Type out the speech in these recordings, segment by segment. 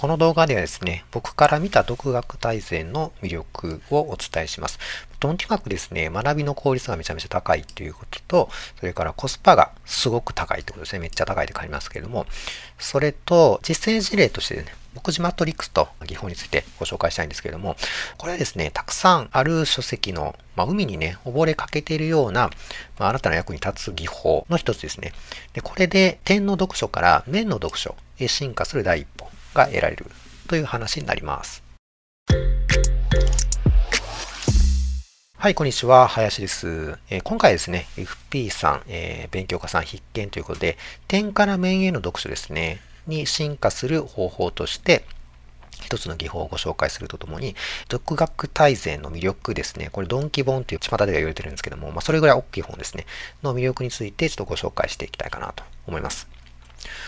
この動画ではですね、僕から見た独学大全の魅力をお伝えします。とにかくですね、学びの効率がめちゃめちゃ高いということと、それからコスパがすごく高いってことですね。めっちゃ高いって書きますけれども、それと実践事例としてね、目次マトリックスと技法についてご紹介したいんですけれども、これはですね、たくさんある書籍の、まあ、海にね、溺れかけているような、まあ、あなたの役に立つ技法の一つですね。で、これで点の読書から面の読書へ進化する第一歩。が得られるという話になります。はい、こんにちは。林です。えー、今回ですね、FP さん、えー、勉強家さん必見ということで、点から面への読書ですね、に進化する方法として、一つの技法をご紹介するとともに、独学大全の魅力ですね。これ、ドンキ本という巷では言われてるんですけども、まあ、それぐらい大きい本ですね。の魅力についてちょっとご紹介していきたいかなと思います。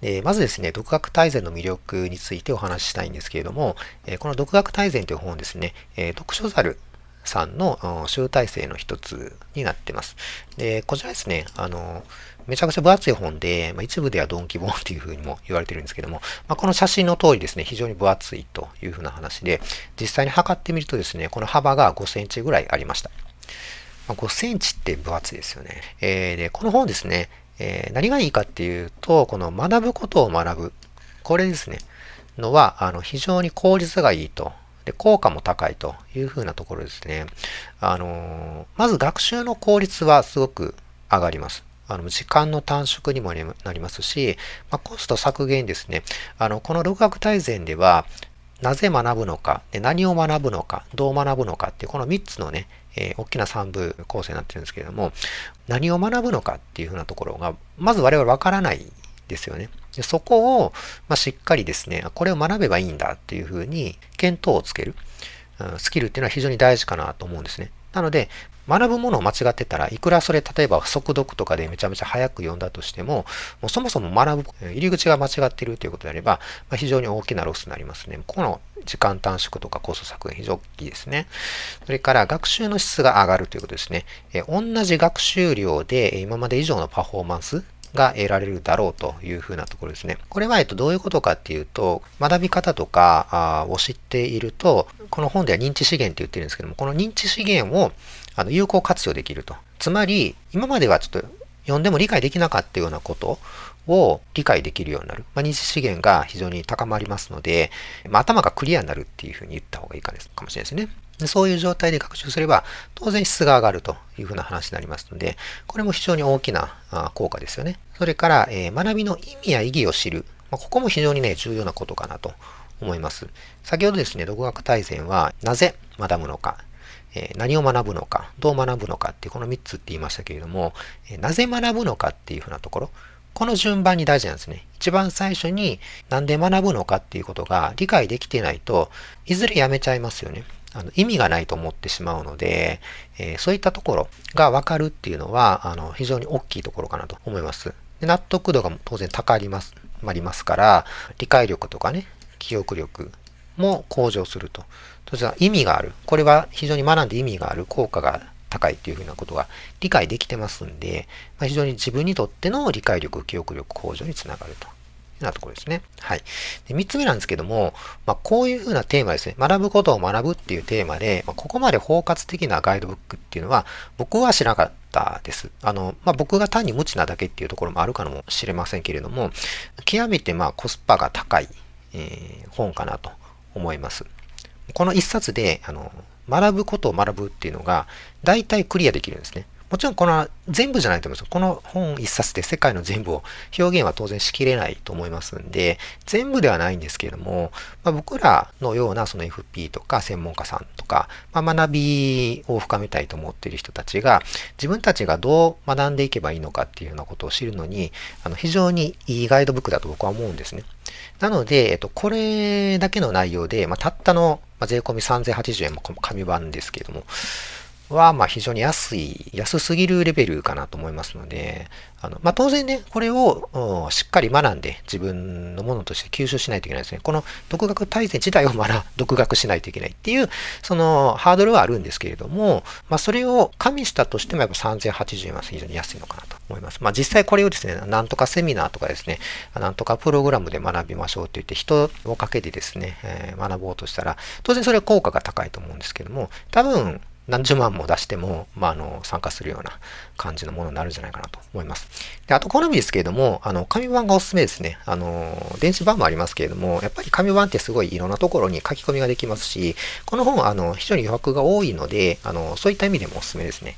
でまずですね、独学大全の魅力についてお話ししたいんですけれども、えこの独学大全という本ですねえ、読書猿さんの集大成の一つになってます。で、こちらですね、あの、めちゃくちゃ分厚い本で、まあ、一部ではドンキ本っていうふうにも言われてるんですけども、まあ、この写真の通りですね、非常に分厚いというふうな話で、実際に測ってみるとですね、この幅が5センチぐらいありました。ま、5センチって分厚いですよね。えー、で、この本ですね、えー、何がいいかっていうと、この学ぶことを学ぶ。これですね。のは、あの、非常に効率がいいと。で、効果も高いというふうなところですね。あのー、まず学習の効率はすごく上がります。あの、時間の短縮にもなりますし、まあ、コスト削減ですね。あの、この独学大全では、なぜ学ぶのか、で何を学ぶのか、どう学ぶのかっていう、この3つのね、えー、大きな3部構成になってるんですけれども、何を学ぶのかっていうふうなところが、まず我々わからないですよね。でそこを、まあ、しっかりですね、これを学べばいいんだっていうふうに、見当をつける、スキルっていうのは非常に大事かなと思うんですね。なので、学ぶものを間違ってたらいくらそれ、例えば速読とかでめちゃめちゃ早く読んだとしても、もうそもそも学ぶ、入り口が間違っているということであれば、まあ、非常に大きなロスになりますね。この時間短縮とかコスト削減非常に大きいですね。それから学習の質が上がるということですね。え同じ学習量で今まで以上のパフォーマンスが得られるだろうというふうなところですね。これは、えっと、どういうことかっていうと、学び方とかを知っていると、この本では認知資源って言ってるんですけども、この認知資源をあの有効活用できると。つまり、今まではちょっと読んでも理解できなかったようなことを理解できるようになる。まあ、認知資源が非常に高まりますので、まあ、頭がクリアになるっていうふうに言った方がいいかもしれないですね。でそういう状態で学習すれば、当然質が上がるというふうな話になりますので、これも非常に大きな効果ですよね。それから、えー、学びの意味や意義を知る。まあ、ここも非常にね、重要なことかなと思います。先ほどですね、独学大全は、なぜ学ぶのか、え、何を学ぶのか、どう学ぶのかっていうこの3つって言いましたけれども、え、なぜ学ぶのかっていうふうなところ、この順番に大事なんですね。一番最初になんで学ぶのかっていうことが理解できてないと、いずれやめちゃいますよね。あの意味がないと思ってしまうので、えー、そういったところがわかるっていうのは、あの非常に大きいところかなと思います。で納得度が当然高ります、ありますから、理解力とかね、記憶力も向上すると。そして意味がある。これは非常に学んで意味がある効果が高いっていうふうなことが理解できてますんで、まあ、非常に自分にとっての理解力、記憶力向上につながると。なところですね。はい。で3つ目なんですけども、まあ、こういうふうなテーマですね。学ぶことを学ぶっていうテーマで、まあ、ここまで包括的なガイドブックっていうのは、僕は知らなかったです。あの、まあ、僕が単に無知なだけっていうところもあるかもしれませんけれども、極めてまコスパが高い、えー、本かなと思います。この一冊で、あの、学ぶことを学ぶっていうのが、大体クリアできるんですね。もちろんこの全部じゃないと思います。この本一冊で世界の全部を表現は当然しきれないと思いますんで、全部ではないんですけれども、まあ、僕らのようなその FP とか専門家さんとか、まあ、学びを深めたいと思っている人たちが、自分たちがどう学んでいけばいいのかっていうようなことを知るのに、あの非常にいいガイドブックだと僕は思うんですね。なので、えっと、これだけの内容で、まあ、たったの、税込み3080円も紙版ですけれども、は、まあ非常に安い、安すぎるレベルかなと思いますので、あの、まあ当然ね、これをしっかり学んで自分のものとして吸収しないといけないですね。この独学大全自体を学、独学しないといけないっていう、そのハードルはあるんですけれども、まあそれを加味したとしてもやっぱ3080円は非常に安いのかなと思います。まあ実際これをですね、なんとかセミナーとかですね、なんとかプログラムで学びましょうと言って人をかけてですね、えー、学ぼうとしたら、当然それは効果が高いと思うんですけども、多分何十万も出しても、まあ、あの、参加するような感じのものになるんじゃないかなと思います。で、あと、好みですけれども、あの、紙版がおすすめですね。あの、電子版もありますけれども、やっぱり紙版ってすごいいろんなところに書き込みができますし、この本は、あの、非常に余白が多いので、あの、そういった意味でもおすすめですね。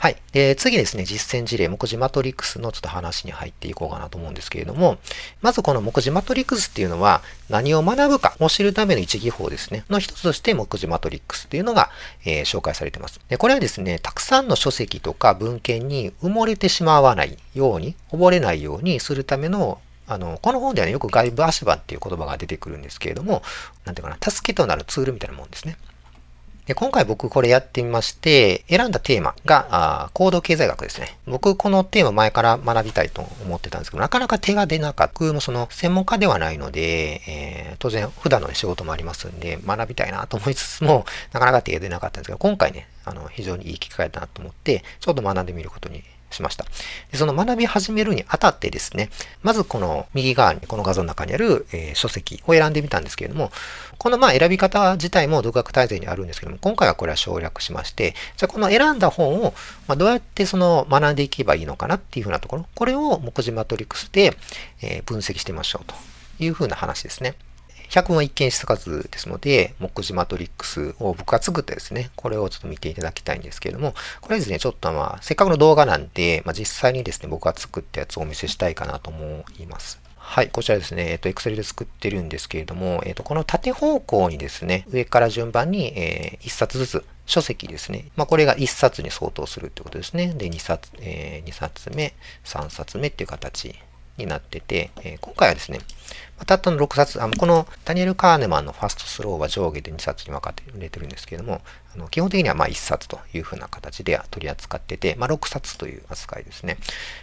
はい。で、次ですね、実践事例、目次マトリックスのちょっと話に入っていこうかなと思うんですけれども、まずこの目次マトリックスっていうのは、何を学ぶかを知るための一技法ですね、の一つとして目次マトリックスっていうのが、えー、紹介されてます。で、これはですね、たくさんの書籍とか文献に埋もれてしまわないように、溺れないようにするためのあの、この本ではね、よく外部足場っていう言葉が出てくるんですけれども、なんていうかな、助けとなるツールみたいなもんですね。で今回僕これやってみまして、選んだテーマが、行動経済学ですね。僕このテーマ前から学びたいと思ってたんですけど、なかなか手が出なかった。僕もその専門家ではないので、えー、当然普段の仕事もありますんで、学びたいなと思いつつも、なかなか手が出なかったんですけど、今回ね、あの、非常にいい機会だなと思って、ちょっと学んでみることにしました。でその学び始めるにあたってですね、まずこの右側に、この画像の中にある、えー、書籍を選んでみたんですけれども、このまあ選び方自体も独学大全にあるんですけども、今回はこれは省略しまして、じゃあこの選んだ本を、まあ、どうやってその学んでいけばいいのかなっていうふうなところ、これを目次マトリックスで、えー、分析してみましょうというふうな話ですね。100は一見した数ですので、目次マトリックスを僕が作ってですね、これをちょっと見ていただきたいんですけれども、これですね、ちょっとまあ、せっかくの動画なんで、まあ、実際にですね、僕が作ったやつをお見せしたいかなと思います。はい、こちらですね、えっ、と、Excel で作ってるんですけれども、えっ、と、この縦方向にですね、上から順番に、えー、1冊ずつ、書籍ですね。まあ、これが1冊に相当するってことですね。で、2冊、えー、2冊目、3冊目っていう形になってて、えー、今回はですね、たったの6冊、あのこのダニエル・カーネマンのファストスローは上下で2冊に分かって売れてるんですけれども、あの基本的にはま1冊というふうな形で取り扱ってて、まあ、6冊という扱いですね。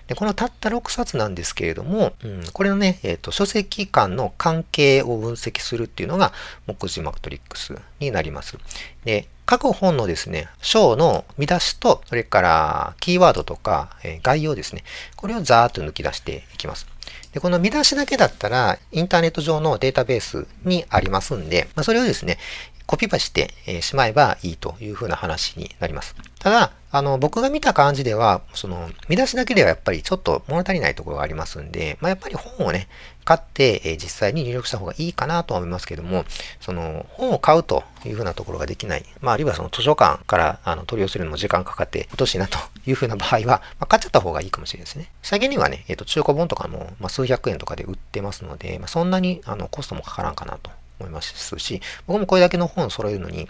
で、このたった6冊なんですけれども、うん、これのね、えっ、ー、と、書籍間の関係を分析するっていうのが、目次マトリックスになります。で、各本のですね、章の見出しと、それからキーワードとか、えー、概要ですね。これをざーっと抜き出していきます。で、この見出しだけだったら、インターネット上のデータベースにありますんで、まあ、それをですね、コピペしてしまえばいいというふうな話になります。ただ、あの、僕が見た感じでは、その、見出しだけではやっぱりちょっと物足りないところがありますんで、まあ、やっぱり本をね、買って、実際に入力した方がいいかなとは思いますけども、その、本を買うというふうなところができない、まあ、あるいはその図書館からあの取り寄せるのも時間かかって落としいなというふうな場合は、まあ、買っちゃった方がいいかもしれないですね。最近にはね、えっ、と、中古本とかも、まあ、数百円とかで売ってますので、まあ、そんなにあのコストもかからんかなと思いますし、僕もこれだけの本を揃えるのに、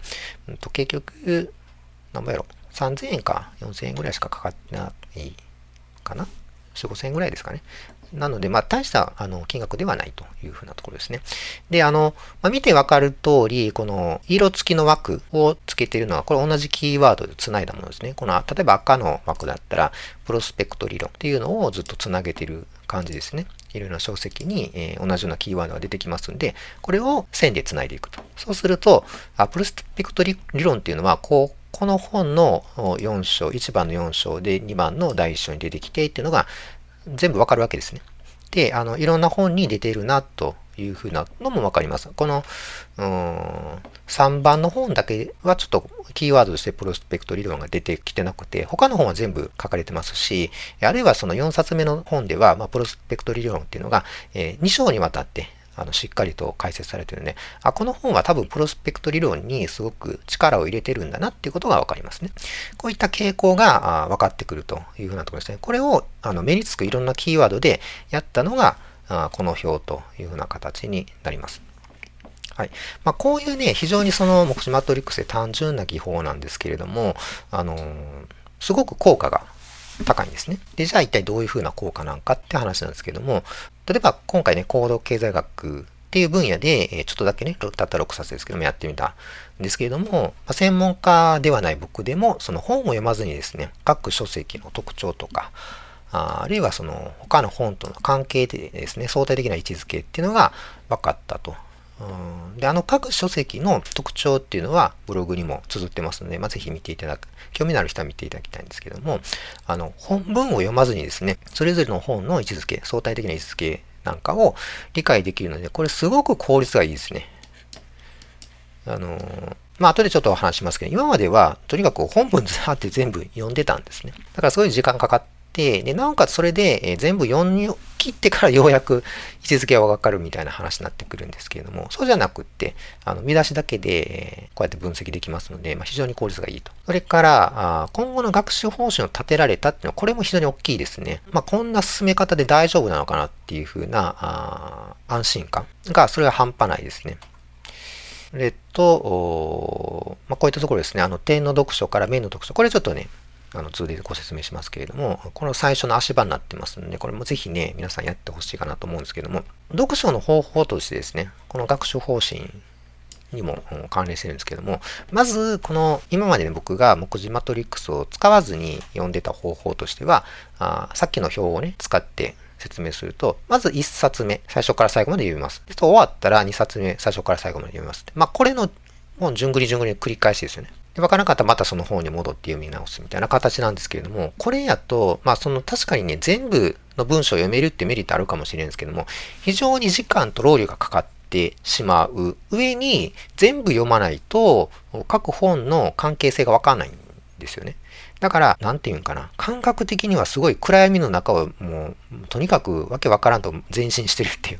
うんと、結局、何ぼやろ、3000円か4000円ぐらいしかかかってないかな ?4、5000円ぐらいですかね。なので、まあ、大したあの金額ではないというふうなところですね。で、あの、まあ、見てわかる通り、この色付きの枠をつけているのは、これ同じキーワードで繋いだものですね。この、例えば赤の枠だったら、プロスペクト理論っていうのをずっと繋げてる感じですね。いろいろな書籍に、えー、同じようなキーワードが出てきますんで、これを線で繋いでいくと。そうすると、あプロスペクト理論っていうのは、こう、この本の4章、1番の4章で2番の第1章に出てきてっていうのが全部わかるわけですね。で、あの、いろんな本に出てるなというふうなのもわかります。この、うん、3番の本だけはちょっとキーワードとしてプロスペクト理論が出てきてなくて、他の本は全部書かれてますし、あるいはその4冊目の本では、まあ、プロスペクト理論っていうのが、えー、2章にわたってあのしっかりと解説されてるね。あ、この本は多分プロスペクト理論にすごく力を入れてるんだなっていうことがわかりますね。こういった傾向が分かってくるというふうなところですね。これをあの目につくいろんなキーワードでやったのが、あこの表というふうな形になります。はい。まあ、こういうね、非常にその目視マトリックスで単純な技法なんですけれども、あのー、すごく効果が高いんですね。で、じゃあ一体どういうふうな効果なんかって話なんですけども、例えば今回ね、行動経済学っていう分野で、ちょっとだけね、たった6冊ですけどもやってみたんですけれども、専門家ではない僕でも、その本を読まずにですね、各書籍の特徴とか、あるいはその他の本との関係でですね、相対的な位置づけっていうのが分かったと。うんで、あの各書籍の特徴っていうのはブログにも綴ってますので、まあ、ぜひ見ていただく、興味のある人は見ていただきたいんですけども、あの、本文を読まずにですね、それぞれの本の位置づけ、相対的な位置づけなんかを理解できるので、これすごく効率がいいですね。あのまあ、後でちょっとお話しますけど、今までは、とにかく本文ずらって全部読んでたんですね。だからすごい時間かかっ、で、なおかつそれで、え全部読み切ってからようやく位置づけがわかるみたいな話になってくるんですけれども、そうじゃなくって、あの見出しだけで、こうやって分析できますので、まあ、非常に効率がいいと。それから、あ今後の学習方針を立てられたっていうのは、これも非常に大きいですね。まあ、こんな進め方で大丈夫なのかなっていうふうなあ安心感が、それは半端ないですね。えっと、まあ、こういったところですね、あの、点の読書から面の読書、これちょっとね、あの 2D でご説明しますけれども、この最初の足場になってますので、これもぜひね、皆さんやってほしいかなと思うんですけども、読書の方法としてですね、この学習方針にも関連してるんですけども、まず、この今までね、僕が目次マトリックスを使わずに読んでた方法としては、あさっきの表をね、使って説明すると、まず1冊目、最初から最後まで読みます。で終わったら2冊目、最初から最後まで読みます。まあ、これのもう順繰り順繰り繰り返しですよね。で、わからなかったらまたその方に戻って読み直すみたいな形なんですけれども、これやと、まあその確かにね、全部の文章を読めるってメリットあるかもしれんですけども、非常に時間と労力がかかってしまう上に、全部読まないと、各本の関係性がわかんないんですよね。だから、なんていうんかな。感覚的にはすごい暗闇の中をもう、とにかくわけわからんと前進してるっていう。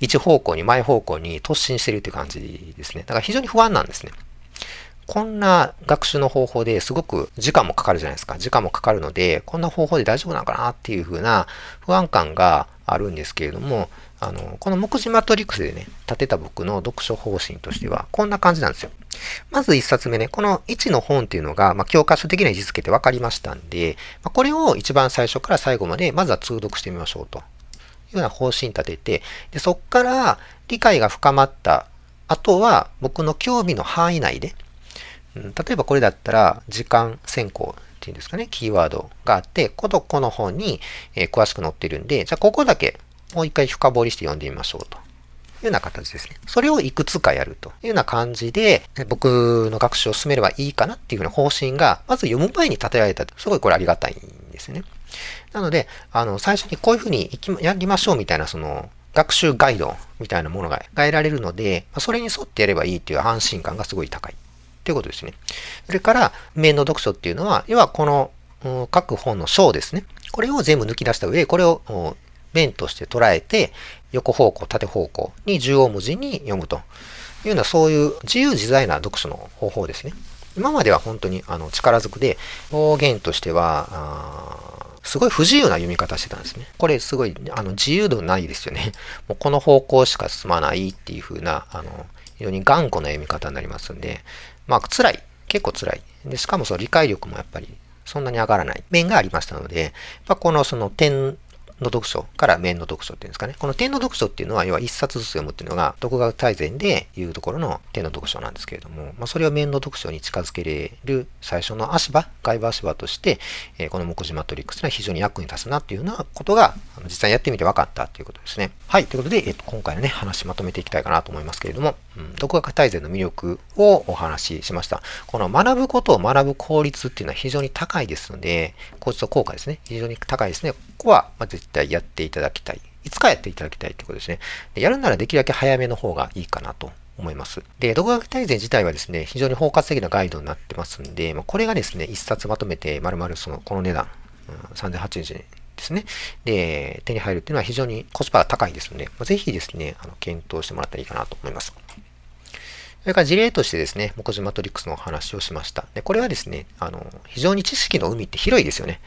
一方向に、前方向に突進してるって感じですね。だから非常に不安なんですね。こんな学習の方法ですごく時間もかかるじゃないですか。時間もかかるので、こんな方法で大丈夫なのかなっていう風な不安感があるんですけれども、あの、この目次マトリックスでね、立てた僕の読書方針としては、こんな感じなんですよ。まず一冊目ね、この1の本っていうのが、まあ、教科書的な位置づけて分かりましたんで、まあ、これを一番最初から最後まで、まずは通読してみましょうと。いうような方針立てて、でそこから理解が深まった後は、僕の興味の範囲内で、例えばこれだったら、時間選考っていうんですかね、キーワードがあって、このこの本に、え詳しく載ってるんで、じゃあここだけもう一回深掘りして読んでみましょうと。いうような形ですね。それをいくつかやるというような感じで、僕の学習を進めればいいかなっていうふうな方針が、まず読む前に立てられた。すごいこれありがたいんですね。なので、あの、最初にこういうふうにやりましょうみたいな、その、学習ガイドみたいなものが得られるので、それに沿ってやればいいっていう安心感がすごい高い。っていうことですね。それから、面の読書っていうのは、要はこの、各本の章ですね。これを全部抜き出した上、これを面として捉えて、横方向、縦方向に縦横無尽に読むというような、そういう自由自在な読書の方法ですね。今までは本当にあの力ずくで、表現としては、すごい不自由な読み方してたんですね。これすごいあの自由度ないですよね。もうこの方向しか進まないっていう風な、あの、非常に頑固な読み方になりますんで、まあ辛い。結構辛い。で、しかもその理解力もやっぱりそんなに上がらない面がありましたので、まあ、このその点の読書から面の読書っていうんですかね。この点の読書っていうのは、要は一冊ずつ読むっていうのが、独学大全でいうところの点の読書なんですけれども、まあ、それを面の読書に近づけれる最初の足場、外部足場として、えー、この目次マトリックスは非常に役に立つなっていうようなことが、実際やってみて分かったということですね。はい。ということで、えっ、ー、と、今回のね、話まとめていきたいかなと思いますけれども、うん、独学大全の魅力をお話ししました。この学ぶことを学ぶ効率っていうのは非常に高いですので、効率と効果ですね。非常に高いですね。ここは絶対やっていただきたい。いつかやっていただきたいってことですね。でやるならできるだけ早めの方がいいかなと思います。で、独学大全自体はですね、非常に包括的なガイドになってますんで、まあ、これがですね、一冊まとめて、丸々その、この値段、うん、3080円ですね。で、手に入るっていうのは非常にコスパが高いですので、まあ、ぜひですね、あの検討してもらったらいいかなと思います。それから事例としてですね、目次マトリックスのお話をしました。で、これはですね、あの、非常に知識の海って広いですよね。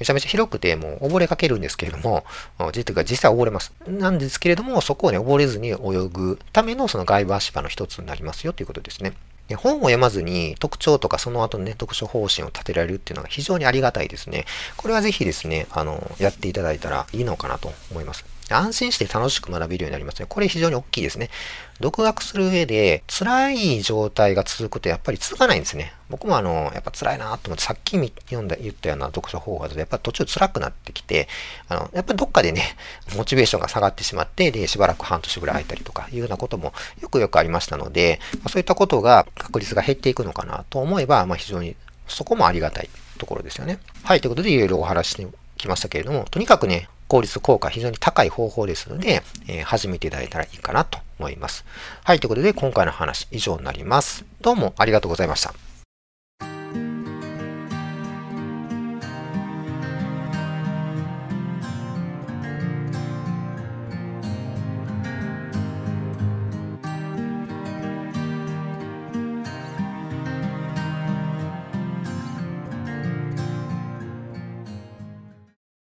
めちゃめちゃ広くて、もう溺れかけるんですけれども、実は実際溺れます。なんですけれども、そこをね、溺れずに泳ぐためのその外部足場の一つになりますよということですね。で本を読まずに特徴とかその後のね、読書方針を立てられるっていうのが非常にありがたいですね。これはぜひですね、あの、やっていただいたらいいのかなと思います。安心して楽しく学べるようになりますね。これ非常に大きいですね。独学する上で辛い状態が続くとやっぱり続かないんですね。僕もあの、やっぱ辛いなと思って、さっき読んだ、言ったような読書方法だと、やっぱ途中辛くなってきて、あの、やっぱりどっかでね、モチベーションが下がってしまって、で、しばらく半年ぐらい空いたりとかいうようなこともよくよくありましたので、そういったことが確率が減っていくのかなと思えば、まあ非常にそこもありがたいところですよね。はい、ということでいろいろお話ししてきましたけれども、とにかくね、効率効果非常に高い方法ですので、えー、始めていただいたらいいかなと思います。はい、ということで今回の話以上になります。どうもありがとうございました。